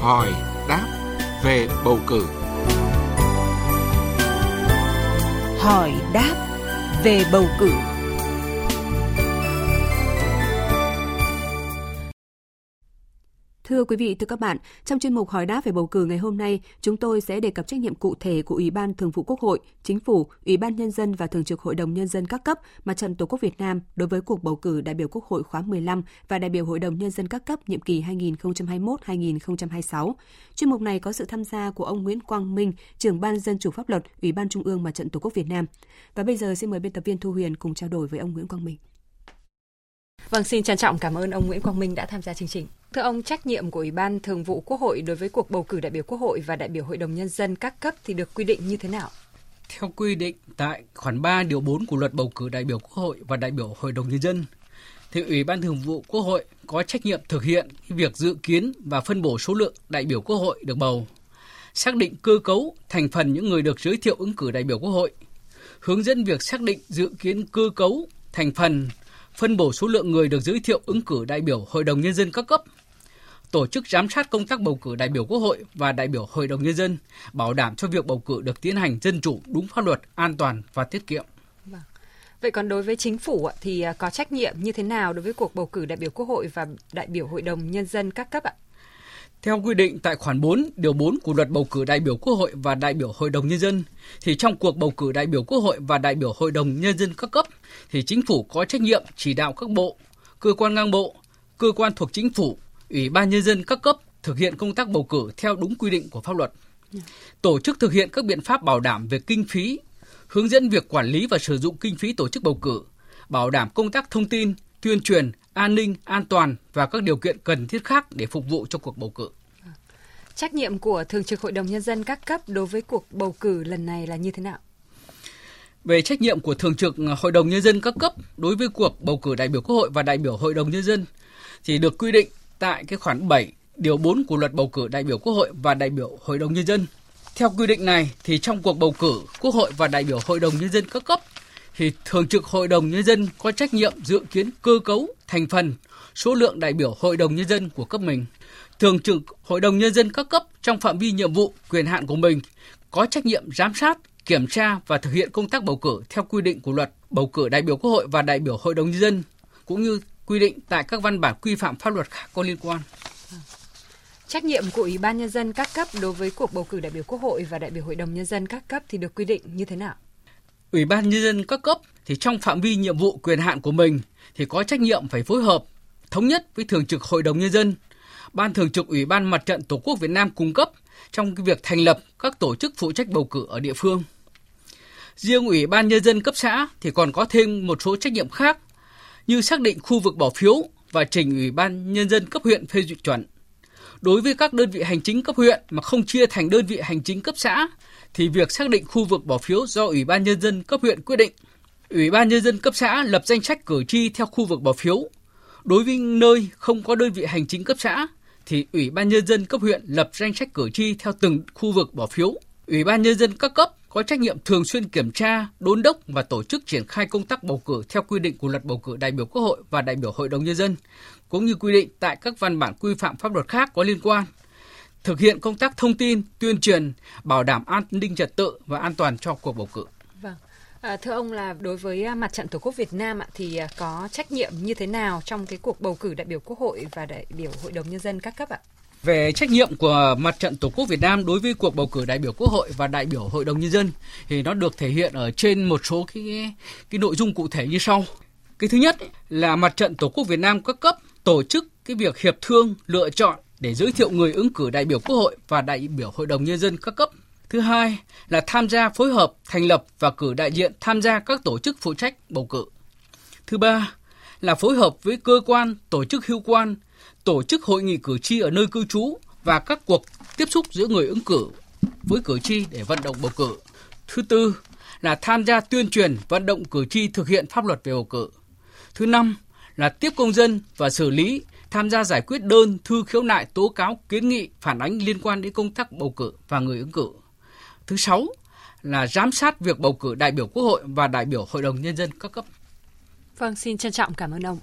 hỏi đáp về bầu cử. Hỏi đáp về bầu cử. Thưa quý vị, thưa các bạn, trong chuyên mục hỏi đáp về bầu cử ngày hôm nay, chúng tôi sẽ đề cập trách nhiệm cụ thể của Ủy ban Thường vụ Quốc hội, Chính phủ, Ủy ban Nhân dân và Thường trực Hội đồng Nhân dân các cấp, Mặt trận Tổ quốc Việt Nam đối với cuộc bầu cử đại biểu Quốc hội khóa 15 và đại biểu Hội đồng Nhân dân các cấp nhiệm kỳ 2021-2026. Chuyên mục này có sự tham gia của ông Nguyễn Quang Minh, trưởng Ban Dân chủ pháp luật, Ủy ban Trung ương Mặt trận Tổ quốc Việt Nam. Và bây giờ xin mời biên tập viên Thu Huyền cùng trao đổi với ông Nguyễn Quang Minh. Vâng, xin trân trọng cảm ơn ông Nguyễn Quang Minh đã tham gia chương trình. Thưa ông, trách nhiệm của Ủy ban Thường vụ Quốc hội đối với cuộc bầu cử đại biểu Quốc hội và đại biểu Hội đồng Nhân dân các cấp thì được quy định như thế nào? Theo quy định tại khoản 3 điều 4 của luật bầu cử đại biểu Quốc hội và đại biểu Hội đồng Nhân dân, thì Ủy ban Thường vụ Quốc hội có trách nhiệm thực hiện việc dự kiến và phân bổ số lượng đại biểu Quốc hội được bầu, xác định cơ cấu, thành phần những người được giới thiệu ứng cử đại biểu Quốc hội, hướng dẫn việc xác định dự kiến cơ cấu, thành phần, phân bổ số lượng người được giới thiệu ứng cử đại biểu Hội đồng Nhân dân các cấp, tổ chức giám sát công tác bầu cử đại biểu Quốc hội và đại biểu Hội đồng Nhân dân, bảo đảm cho việc bầu cử được tiến hành dân chủ, đúng pháp luật, an toàn và tiết kiệm. Vâng. Vậy còn đối với chính phủ thì à, có trách nhiệm như thế nào đối với cuộc bầu cử đại biểu Quốc hội và đại biểu Hội đồng Nhân dân các cấp ạ? Theo quy định tại khoản 4, điều 4 của luật bầu cử đại biểu Quốc hội và đại biểu Hội đồng Nhân dân, thì trong cuộc bầu cử đại biểu Quốc hội và đại biểu Hội đồng Nhân dân các cấp, thì chính phủ có trách nhiệm chỉ đạo các bộ, cơ quan ngang bộ, cơ quan thuộc chính phủ, ủy ban nhân dân các cấp thực hiện công tác bầu cử theo đúng quy định của pháp luật. Tổ chức thực hiện các biện pháp bảo đảm về kinh phí, hướng dẫn việc quản lý và sử dụng kinh phí tổ chức bầu cử, bảo đảm công tác thông tin, tuyên truyền, an ninh, an toàn và các điều kiện cần thiết khác để phục vụ cho cuộc bầu cử. Trách nhiệm của Thường trực Hội đồng Nhân dân các cấp đối với cuộc bầu cử lần này là như thế nào? Về trách nhiệm của Thường trực ờ, Hội đồng Nhân dân các cấp đối với cuộc bầu cử đại biểu Quốc hội và đại biểu Hội đồng Nhân dân thì được quy định tại cái khoản 7 điều 4 của luật bầu cử đại biểu Quốc hội và đại biểu Hội đồng Nhân dân. Theo quy định này thì trong cuộc bầu cử Quốc hội và đại biểu Hội đồng Nhân dân các cấp thì Thường trực Hội đồng Nhân dân có trách nhiệm dự kiến cơ cấu, thành phần, số lượng đại biểu Hội đồng Nhân dân của cấp mình. Thường trực Hội đồng Nhân dân các cấp trong phạm vi nhiệm vụ, quyền hạn của mình có trách nhiệm giám sát, kiểm tra và thực hiện công tác bầu cử theo quy định của luật bầu cử đại biểu Quốc hội và đại biểu Hội đồng Nhân dân, cũng như quy định tại các văn bản quy phạm pháp luật khác có liên quan. Trách nhiệm của Ủy ban Nhân dân các cấp đối với cuộc bầu cử đại biểu Quốc hội và đại biểu Hội đồng Nhân dân các cấp thì được quy định như thế nào? Ủy ban Nhân dân các cấp thì trong phạm vi nhiệm vụ quyền hạn của mình thì có trách nhiệm phải phối hợp, thống nhất với Thường trực Hội đồng Nhân dân, Ban Thường trực Ủy ban Mặt trận Tổ quốc Việt Nam cung cấp trong việc thành lập các tổ chức phụ trách bầu cử ở địa phương. Riêng Ủy ban Nhân dân cấp xã thì còn có thêm một số trách nhiệm khác như xác định khu vực bỏ phiếu và trình Ủy ban Nhân dân cấp huyện phê duyệt chuẩn. Đối với các đơn vị hành chính cấp huyện mà không chia thành đơn vị hành chính cấp xã thì việc xác định khu vực bỏ phiếu do Ủy ban Nhân dân cấp huyện quyết định. Ủy ban Nhân dân cấp xã lập danh sách cử tri theo khu vực bỏ phiếu. Đối với nơi không có đơn vị hành chính cấp xã thì Ủy ban Nhân dân cấp huyện lập danh sách cử tri theo từng khu vực bỏ phiếu. Ủy ban Nhân dân các cấp có trách nhiệm thường xuyên kiểm tra, đôn đốc và tổ chức triển khai công tác bầu cử theo quy định của luật bầu cử đại biểu Quốc hội và đại biểu Hội đồng Nhân dân, cũng như quy định tại các văn bản quy phạm pháp luật khác có liên quan. Thực hiện công tác thông tin, tuyên truyền, bảo đảm an ninh trật tự và an toàn cho cuộc bầu cử. Vâng. À, thưa ông là đối với à, mặt trận Tổ quốc Việt Nam ạ, thì à, có trách nhiệm như thế nào trong cái cuộc bầu cử đại biểu Quốc hội và đại biểu Hội đồng Nhân dân các cấp ạ? Về trách nhiệm của Mặt trận Tổ quốc Việt Nam đối với cuộc bầu cử đại biểu Quốc hội và đại biểu Hội đồng nhân dân thì nó được thể hiện ở trên một số cái cái nội dung cụ thể như sau. Cái thứ nhất là Mặt trận Tổ quốc Việt Nam các cấp tổ chức cái việc hiệp thương lựa chọn để giới thiệu người ứng cử đại biểu Quốc hội và đại biểu Hội đồng nhân dân các cấp. Thứ hai là tham gia phối hợp thành lập và cử đại diện tham gia các tổ chức phụ trách bầu cử. Thứ ba là phối hợp với cơ quan, tổ chức hữu quan tổ chức hội nghị cử tri ở nơi cư trú và các cuộc tiếp xúc giữa người ứng cử với cử tri để vận động bầu cử. Thứ tư là tham gia tuyên truyền vận động cử tri thực hiện pháp luật về bầu cử. Thứ năm là tiếp công dân và xử lý tham gia giải quyết đơn, thư khiếu nại, tố cáo, kiến nghị, phản ánh liên quan đến công tác bầu cử và người ứng cử. Thứ sáu là giám sát việc bầu cử đại biểu Quốc hội và đại biểu Hội đồng Nhân dân các cấp. Vâng, xin trân trọng cảm ơn ông.